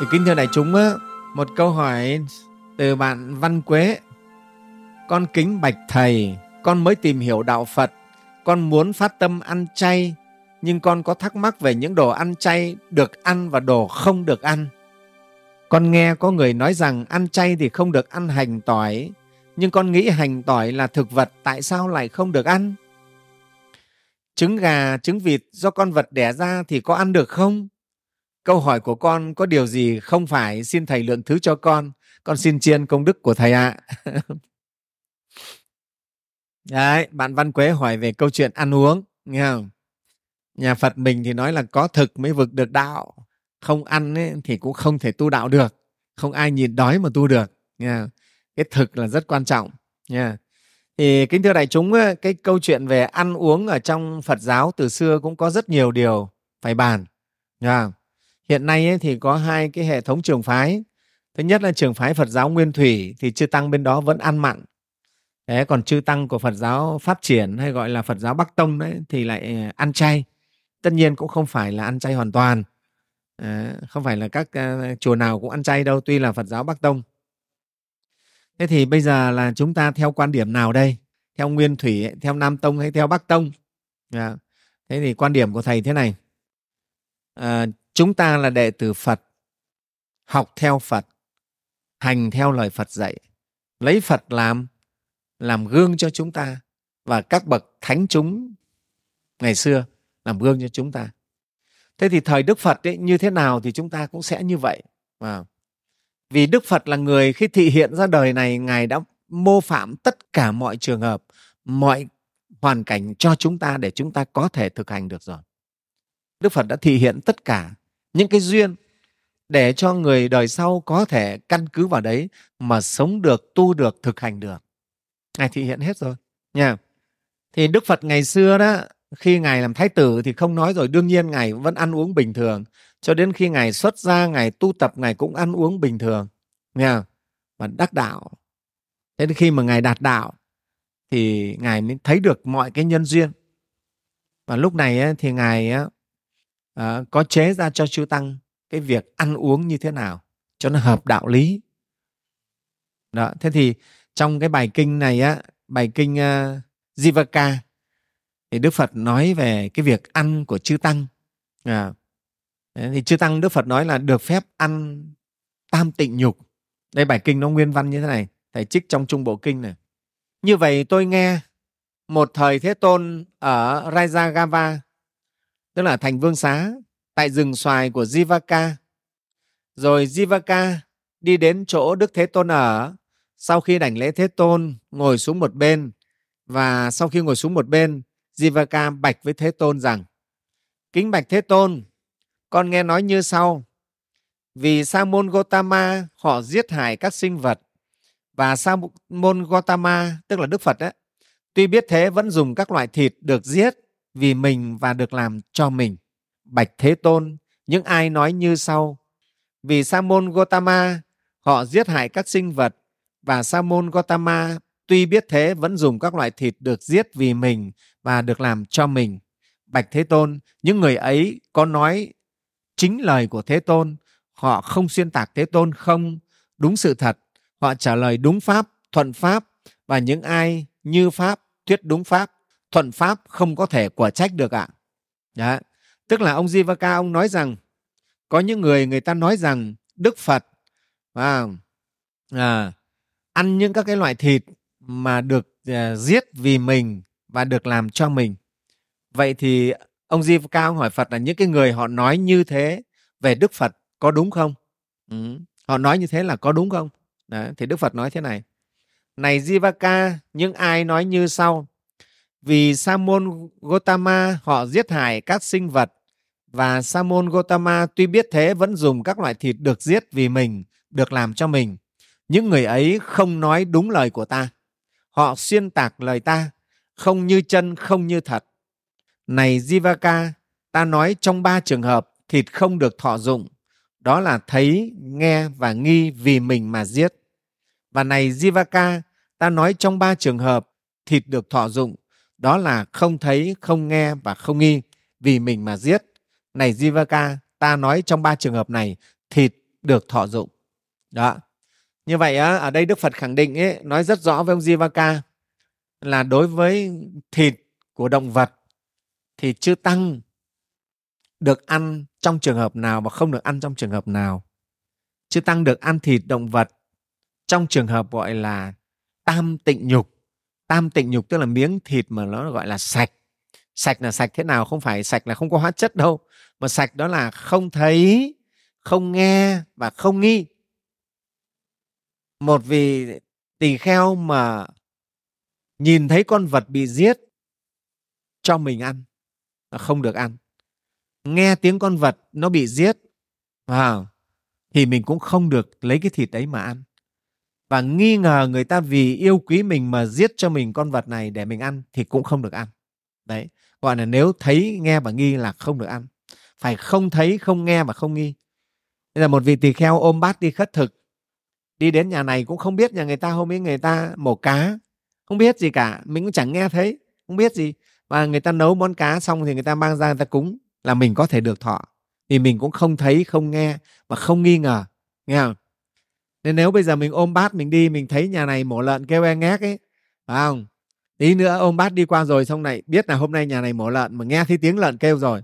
Thì kính thưa đại chúng, á, một câu hỏi từ bạn Văn Quế. Con kính bạch thầy, con mới tìm hiểu đạo Phật, con muốn phát tâm ăn chay, nhưng con có thắc mắc về những đồ ăn chay được ăn và đồ không được ăn. Con nghe có người nói rằng ăn chay thì không được ăn hành tỏi, nhưng con nghĩ hành tỏi là thực vật, tại sao lại không được ăn? Trứng gà, trứng vịt do con vật đẻ ra thì có ăn được không? Câu hỏi của con có điều gì không phải, xin Thầy lượng thứ cho con. Con xin chiên công đức của Thầy ạ. À. Đấy, bạn Văn Quế hỏi về câu chuyện ăn uống, nghe không? Nhà Phật mình thì nói là có thực mới vực được đạo, không ăn ấy, thì cũng không thể tu đạo được, không ai nhìn đói mà tu được. Nghe không? Cái thực là rất quan trọng. Nha. Thì kính thưa đại chúng, cái câu chuyện về ăn uống ở trong Phật giáo từ xưa cũng có rất nhiều điều phải bàn. Nghe không? Hiện nay ấy, thì có hai cái hệ thống trường phái. Thứ nhất là trường phái phật giáo nguyên thủy thì chư tăng bên đó vẫn ăn mặn. Đấy, còn chư tăng của phật giáo phát triển hay gọi là phật giáo bắc tông đấy thì lại ờ, ăn chay. Tất nhiên cũng không phải là ăn chay hoàn toàn. À, không phải là các uh, chùa nào cũng ăn chay đâu tuy là phật giáo bắc tông. Thế thì bây giờ là chúng ta theo quan điểm nào đây? Theo nguyên thủy theo nam tông hay theo bắc tông? À, thế thì quan điểm của thầy thế này. À, chúng ta là đệ tử phật học theo phật hành theo lời phật dạy lấy phật làm làm gương cho chúng ta và các bậc thánh chúng ngày xưa làm gương cho chúng ta. Thế thì thời đức phật ấy, như thế nào thì chúng ta cũng sẽ như vậy. À. vì đức phật là người khi thị hiện ra đời này ngài đã mô phạm tất cả mọi trường hợp mọi hoàn cảnh cho chúng ta để chúng ta có thể thực hành được rồi. Đức phật đã thị hiện tất cả những cái duyên để cho người đời sau có thể căn cứ vào đấy mà sống được, tu được, thực hành được. Ngài thị hiện hết rồi. Nha. Thì Đức Phật ngày xưa đó, khi Ngài làm thái tử thì không nói rồi, đương nhiên Ngài vẫn ăn uống bình thường. Cho đến khi Ngài xuất gia, Ngài tu tập, Ngài cũng ăn uống bình thường. Nha. Và đắc đạo. Thế đến khi mà Ngài đạt đạo thì Ngài mới thấy được mọi cái nhân duyên. Và lúc này thì Ngài à, có chế ra cho chư tăng cái việc ăn uống như thế nào cho nó hợp đạo lý. Đó thế thì trong cái bài kinh này á bài kinh ờ, uh, Jivaka thì Đức Phật nói về cái việc ăn của chư tăng. À, thì chư tăng Đức Phật nói là được phép ăn tam tịnh nhục. Đây bài kinh nó nguyên văn như thế này thầy trích trong trung bộ kinh này. Như vậy tôi nghe một thời thế tôn ở Rajagava tức là thành vương xá tại rừng xoài của Jivaka. Rồi Jivaka đi đến chỗ Đức Thế Tôn ở. Sau khi đảnh lễ Thế Tôn, ngồi xuống một bên và sau khi ngồi xuống một bên, Jivaka bạch với Thế Tôn rằng Kính bạch Thế Tôn, con nghe nói như sau. Vì Sa môn Gotama họ giết hại các sinh vật và Sa môn Gotama tức là Đức Phật ấy, tuy biết thế vẫn dùng các loại thịt được giết vì mình và được làm cho mình. Bạch Thế Tôn, những ai nói như sau. Vì Sa môn Gotama, họ giết hại các sinh vật và Sa môn Gotama tuy biết thế vẫn dùng các loại thịt được giết vì mình và được làm cho mình. Bạch Thế Tôn, những người ấy có nói chính lời của Thế Tôn, họ không xuyên tạc Thế Tôn không đúng sự thật, họ trả lời đúng pháp, thuận pháp và những ai như pháp, thuyết đúng pháp thuận pháp không có thể quả trách được ạ. À. Tức là ông Jivaka ông nói rằng có những người người ta nói rằng Đức Phật à, à, ăn những các cái loại thịt mà được à, giết vì mình và được làm cho mình. Vậy thì ông Jivaka ông hỏi Phật là những cái người họ nói như thế về Đức Phật có đúng không? Ừ. Họ nói như thế là có đúng không? Đấy, thì Đức Phật nói thế này. Này Jivaka, những ai nói như sau vì Sa môn Gotama họ giết hại các sinh vật và Sa môn Gotama tuy biết thế vẫn dùng các loại thịt được giết vì mình, được làm cho mình. Những người ấy không nói đúng lời của ta. Họ xuyên tạc lời ta, không như chân, không như thật. Này Jivaka, ta nói trong ba trường hợp thịt không được thọ dụng, đó là thấy, nghe và nghi vì mình mà giết. Và này Jivaka, ta nói trong ba trường hợp thịt được thọ dụng, đó là không thấy, không nghe và không nghi vì mình mà giết. Này Jivaka, ta nói trong ba trường hợp này, thịt được thọ dụng. Đó. Như vậy á, ở đây đức phật khẳng định ấy, nói rất rõ với ông jivaka là đối với thịt của động vật thì chư tăng được ăn trong trường hợp nào và không được ăn trong trường hợp nào. Chư tăng được ăn thịt động vật trong trường hợp gọi là tam tịnh nhục tam tịnh nhục, tức là miếng thịt mà nó gọi là sạch. Sạch là sạch thế nào? Không phải sạch là không có hóa chất đâu, mà sạch đó là không thấy, không nghe và không nghi. Một vị tỳ kheo mà nhìn thấy con vật bị giết cho mình ăn là không được ăn. Nghe tiếng con vật nó bị giết vào thì mình cũng không được lấy cái thịt đấy mà ăn và nghi ngờ người ta vì yêu quý mình mà giết cho mình con vật này để mình ăn thì cũng không được ăn. Đấy, gọi là nếu thấy, nghe và nghi là không được ăn. Phải không thấy, không nghe và không nghi. Đây là một vị tỳ kheo ôm bát đi khất thực. Đi đến nhà này cũng không biết nhà người ta, hôm ấy người ta mổ cá. Không biết gì cả, mình cũng chẳng nghe thấy, không biết gì. Và người ta nấu món cá xong thì người ta mang ra, người ta cúng là mình có thể được thọ. Thì mình cũng không thấy, không nghe và không nghi ngờ, nghe không? Nên nếu bây giờ mình ôm bát mình đi mình thấy nhà này mổ lợn kêu e ngác ấy phải không? Tí nữa ôm bát đi qua rồi xong này biết là hôm nay nhà này mổ lợn mà nghe thấy tiếng lợn kêu rồi.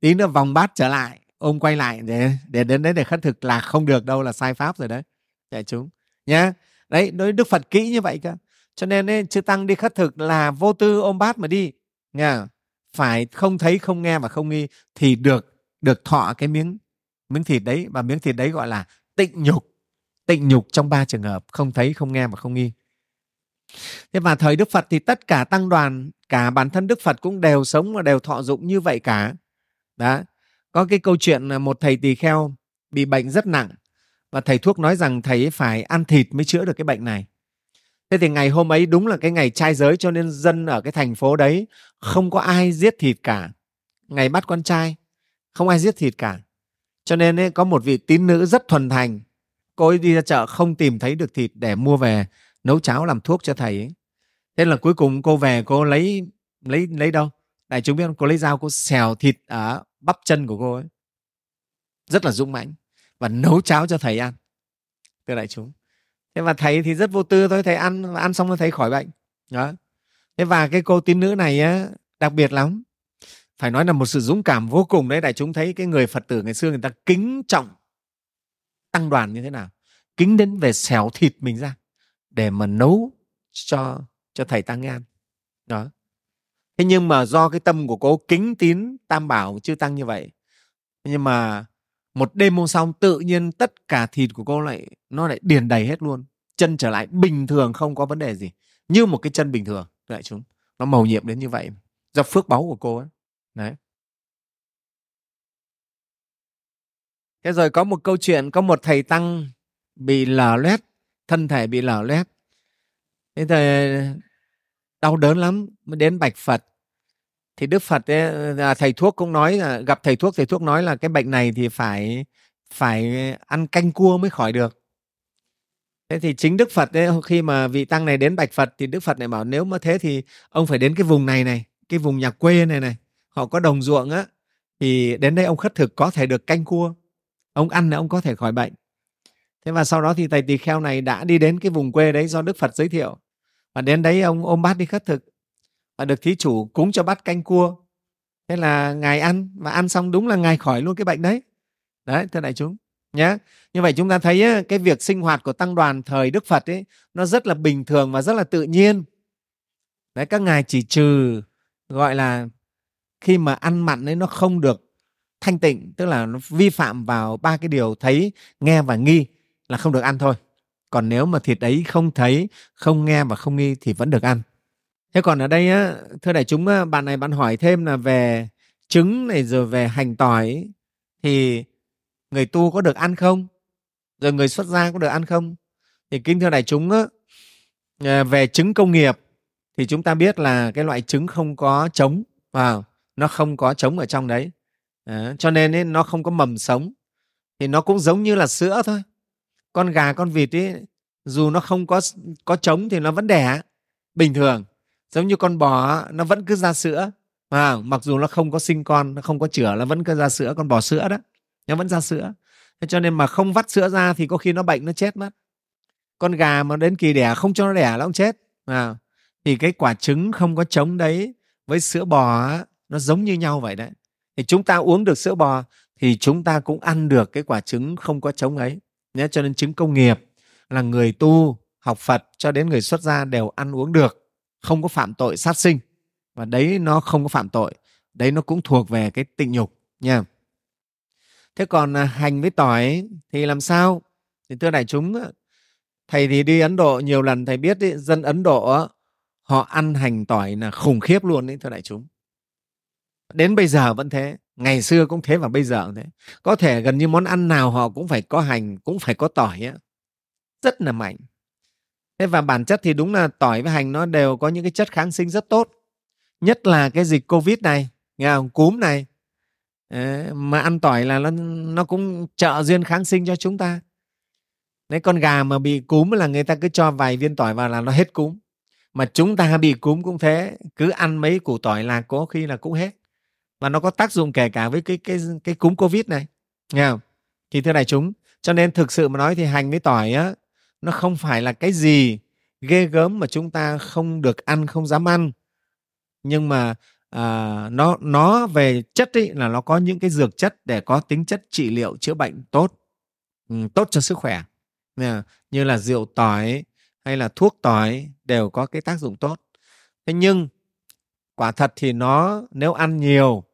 Tí nữa vòng bát trở lại ôm quay lại để để đến đấy để khất thực là không được đâu là sai pháp rồi đấy. Đại chúng nhá. Đấy đối đức phật kỹ như vậy cơ. Cho nên ấy, chư tăng đi khất thực là vô tư ôm bát mà đi nha phải không thấy không nghe và không nghi thì được được thọ cái miếng miếng thịt đấy. Và miếng thịt đấy gọi là tịnh nhục tịnh nhục trong ba trường hợp không thấy không nghe và không nghi. Thế và thời đức phật thì tất cả tăng đoàn cả bản thân đức phật cũng đều sống và đều thọ dụng như vậy cả. Đó. Có cái câu chuyện là một thầy tỳ kheo bị bệnh rất nặng và thầy thuốc nói rằng thầy phải ăn thịt mới chữa được cái bệnh này. Thế thì ngày hôm ấy đúng là cái ngày trai giới cho nên dân ở cái thành phố đấy không có ai giết thịt cả. Ngày bắt con trai không ai giết thịt cả. Cho nên ấy, có một vị tín nữ rất thuần thành cô ấy đi ra chợ không tìm thấy được thịt để mua về nấu cháo làm thuốc cho thầy ấy. Thế là cuối cùng cô về cô lấy lấy lấy đâu? Đại chúng biết không? Cô lấy dao cô xèo thịt ở bắp chân của cô ấy. Rất là dũng mãnh và nấu cháo cho thầy ăn thưa đại chúng. Thế và thầy thì rất vô tư thôi thầy ăn ăn xong rồi thầy khỏi bệnh. Đó. Thế và cái cô tín nữ này á, đặc biệt lắm. Phải nói là một sự dũng cảm vô cùng đấy đại chúng thấy cái người phật tử ngày xưa người ta kính trọng tăng đoàn như thế nào? Kính đến về xẻo thịt mình ra, để mà nấu cho cho thầy tăng ăn đó. Thế nhưng mà do cái tâm của cô kính tín tam bảo chư tăng như vậy, nhưng mà một đêm hôm sau tự nhiên tất cả thịt của cô lại, nó lại điền đầy hết luôn. Chân trở lại bình thường, không có vấn đề gì. Như một cái chân bình thường đại chúng. Nó màu nhiệm đến như vậy. Do phước báu của cô ấy đấy. Thế rồi có một câu chuyện có một thầy tăng bị lở loét thân thể bị lở loét. Thế thì đau đớn lắm mới đến bạch phật. Thì đức phật ấy, à, thầy thuốc cũng nói là gặp thầy thuốc thầy thuốc nói là cái bệnh này thì phải phải ăn canh cua mới khỏi được. Thế thì chính đức phật ấy, khi mà vị tăng này đến bạch phật thì đức phật này bảo nếu mà thế thì ông phải đến cái vùng này này cái vùng nhà quê này này họ có đồng ruộng á thì đến đây ông khất thực có thể được canh cua ông ăn là ông có thể khỏi bệnh. Thế và sau đó thì thầy tỳ kheo này đã đi đến cái vùng quê đấy do đức phật giới thiệu. Và đến đấy ông ôm bát đi khất thực. Và được thí chủ cúng cho bát canh cua. Thế là ngài ăn và ăn xong đúng là ngài khỏi luôn cái bệnh đấy. Đấy thưa đại chúng nhé như vậy chúng ta thấy ấy, cái việc sinh hoạt của tăng đoàn thời đức phật ấy nó rất là bình thường và rất là tự nhiên. Đấy các ngài chỉ trừ gọi là khi mà ăn mặn ấy nó không được thanh tịnh tức là nó vi phạm vào ba cái điều thấy nghe và nghi là không được ăn thôi. Còn nếu mà thịt ấy không thấy không nghe và không nghi thì vẫn được ăn. Thế còn ở đây á thưa đại chúng bạn này bạn hỏi thêm là về trứng này rồi về hành tỏi thì người tu có được ăn không? Rồi người xuất gia có được ăn không? Thì kính thưa đại chúng á, à, về trứng công nghiệp thì chúng ta biết là cái loại trứng không có trống vào nó không có trống ở trong đấy à, cho nên ấy, nó không có mầm sống thì nó cũng giống như là sữa thôi. Con gà con vịt ấy dù nó không có có trống thì nó vẫn đẻ. Bình thường giống như con bò nó vẫn cứ ra sữa. À, mặc dù nó không có sinh con nó không có chửa nó vẫn cứ ra sữa con bò sữa đó. Nó vẫn ra sữa. Thế cho nên mà không vắt sữa ra thì có khi nó bệnh nó chết mất. Con gà mà đến kỳ đẻ không cho nó đẻ nó cũng chết. À, thì cái quả trứng không có trống đấy với sữa bò nó giống như nhau vậy đấy thì chúng ta uống được sữa bò thì chúng ta cũng ăn được cái quả trứng không có trống ấy. Nhé cho nên trứng công nghiệp là người tu học phật cho đến người xuất gia đều ăn uống được không có phạm tội sát sinh. Và đấy nó không có phạm tội đấy nó cũng thuộc về cái tịnh nhục nha. Thế còn à, hành với tỏi thì làm sao? Thì thưa đại chúng thầy thì đi ấn độ nhiều lần thầy biết ý, dân ấn độ họ ăn hành tỏi là khủng khiếp luôn đấy thưa đại chúng đến bây giờ vẫn thế. Ngày xưa cũng thế và bây giờ cũng thế. Có thể gần như món ăn nào họ cũng phải có hành cũng phải có tỏi á. Rất là mạnh. Thế và bản chất thì đúng là tỏi với hành nó đều có những cái chất kháng sinh rất tốt. Nhất là cái dịch covid này nghe không? cúm này. Đấy, mà ăn tỏi là nó nó cũng trợ duyên kháng sinh cho chúng ta. Đấy con gà mà bị cúm là người ta cứ cho vài viên tỏi vào là nó hết cúm. Mà chúng ta bị cúm cũng thế cứ ăn mấy củ tỏi là có khi là cũng hết và nó có tác dụng kể cả với cái cái cái cúm covid này nghe không? Thì thưa đại chúng cho nên thực sự mà nói thì hành với tỏi á nó không phải là cái gì ghê gớm mà chúng ta không được ăn không dám ăn. Nhưng mà à, nó nó về chất ấy là nó có những cái dược chất để có tính chất trị liệu chữa bệnh tốt ừ, tốt cho sức khỏe. Như là rượu tỏi hay là thuốc tỏi đều có cái tác dụng tốt. Thế nhưng quả thật thì nó nếu ăn nhiều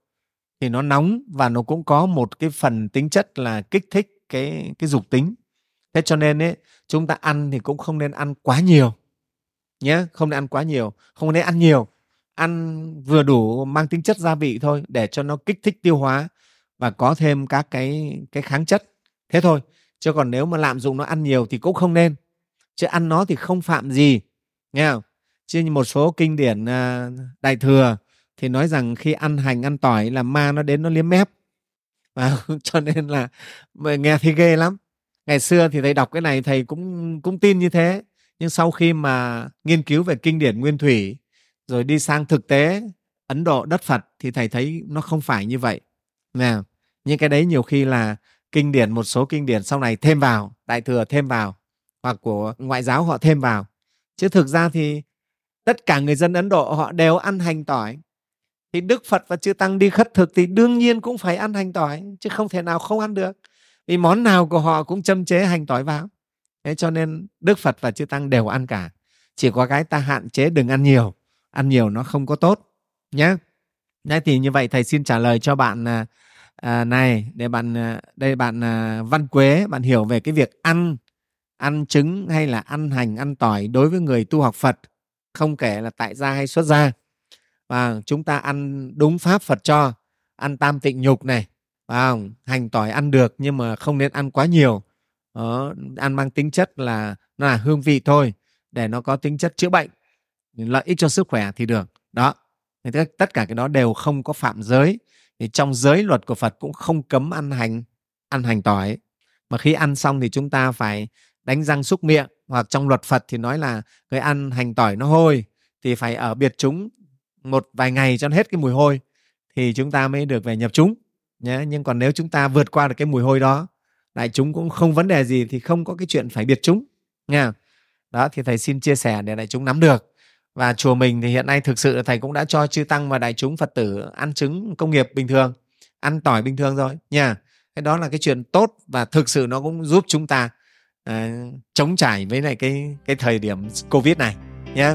thì nó nóng và nó cũng có một cái phần tính chất là kích thích cái cái dục tính. Thế cho nên ấy, chúng ta ăn thì cũng không nên ăn quá nhiều nhé, không nên ăn quá nhiều, không nên ăn nhiều. Ăn vừa đủ mang tính chất gia vị thôi để cho nó kích thích tiêu hóa và có thêm các cái cái kháng chất. Thế thôi, chứ còn nếu mà lạm dụng nó ăn nhiều thì cũng không nên. Chứ ăn nó thì không phạm gì, nghe không? Chứ một số kinh điển à, đại thừa thì nói rằng khi ăn hành, ăn tỏi là ma nó đến, nó liếm mép. Và cho nên là nghe thấy ghê lắm. Ngày xưa thì thầy đọc cái này, thầy cũng cũng tin như thế. Nhưng sau khi mà nghiên cứu về kinh điển nguyên thủy, rồi đi sang thực tế, ấn độ, đất phật, thì thầy thấy nó không phải như vậy. Nè nhưng cái đấy nhiều khi là kinh điển, một số kinh điển sau này thêm vào, đại thừa thêm vào, hoặc của ngoại giáo họ thêm vào. Chứ thực ra thì tất cả người dân ấn độ họ đều ăn hành tỏi thì đức phật và chư tăng đi khất thực thì đương nhiên cũng phải ăn hành tỏi chứ không thể nào không ăn được. Vì món nào của họ cũng châm chế hành tỏi vào. Thế cho nên đức phật và chư tăng đều ăn cả. Chỉ có cái ta hạn chế đừng ăn nhiều. Ăn nhiều nó không có tốt nhé Đấy thì như vậy thầy xin trả lời cho bạn à, à này để bạn à, đây bạn à, Văn Quế bạn hiểu về cái việc ăn ăn trứng hay là ăn hành ăn tỏi đối với người tu học Phật. Không kể là tại gia hay xuất gia và chúng ta ăn đúng pháp Phật cho ăn tam tịnh nhục này. Và hành tỏi ăn được nhưng mà không nên ăn quá nhiều. Đó, ăn mang tính chất là nó là hương vị thôi để nó có tính chất chữa bệnh. Lợi ích cho sức khỏe thì được. Đó thì tất cả cái đó đều không có phạm giới. Thì trong giới luật của Phật cũng không cấm ăn hành ăn hành tỏi. Mà khi ăn xong thì chúng ta phải đánh răng xúc miệng hoặc trong luật Phật thì nói là người ăn hành tỏi nó hôi thì phải ở biệt chúng một vài ngày cho hết cái mùi hôi thì chúng ta mới được về nhập chúng nhé nhưng còn nếu chúng ta vượt qua được cái mùi hôi đó đại chúng cũng không vấn đề gì thì không có cái chuyện phải biệt chúng nha. Đó thì thầy xin chia sẻ để đại chúng nắm được. Và chùa mình thì hiện nay thực sự thầy cũng đã cho chư tăng và đại chúng phật tử ăn trứng công nghiệp bình thường ăn tỏi bình thường rồi nha. Cái đó là cái chuyện tốt và thực sự nó cũng giúp chúng ta uh, chống trải với lại cái cái thời điểm covid này nhé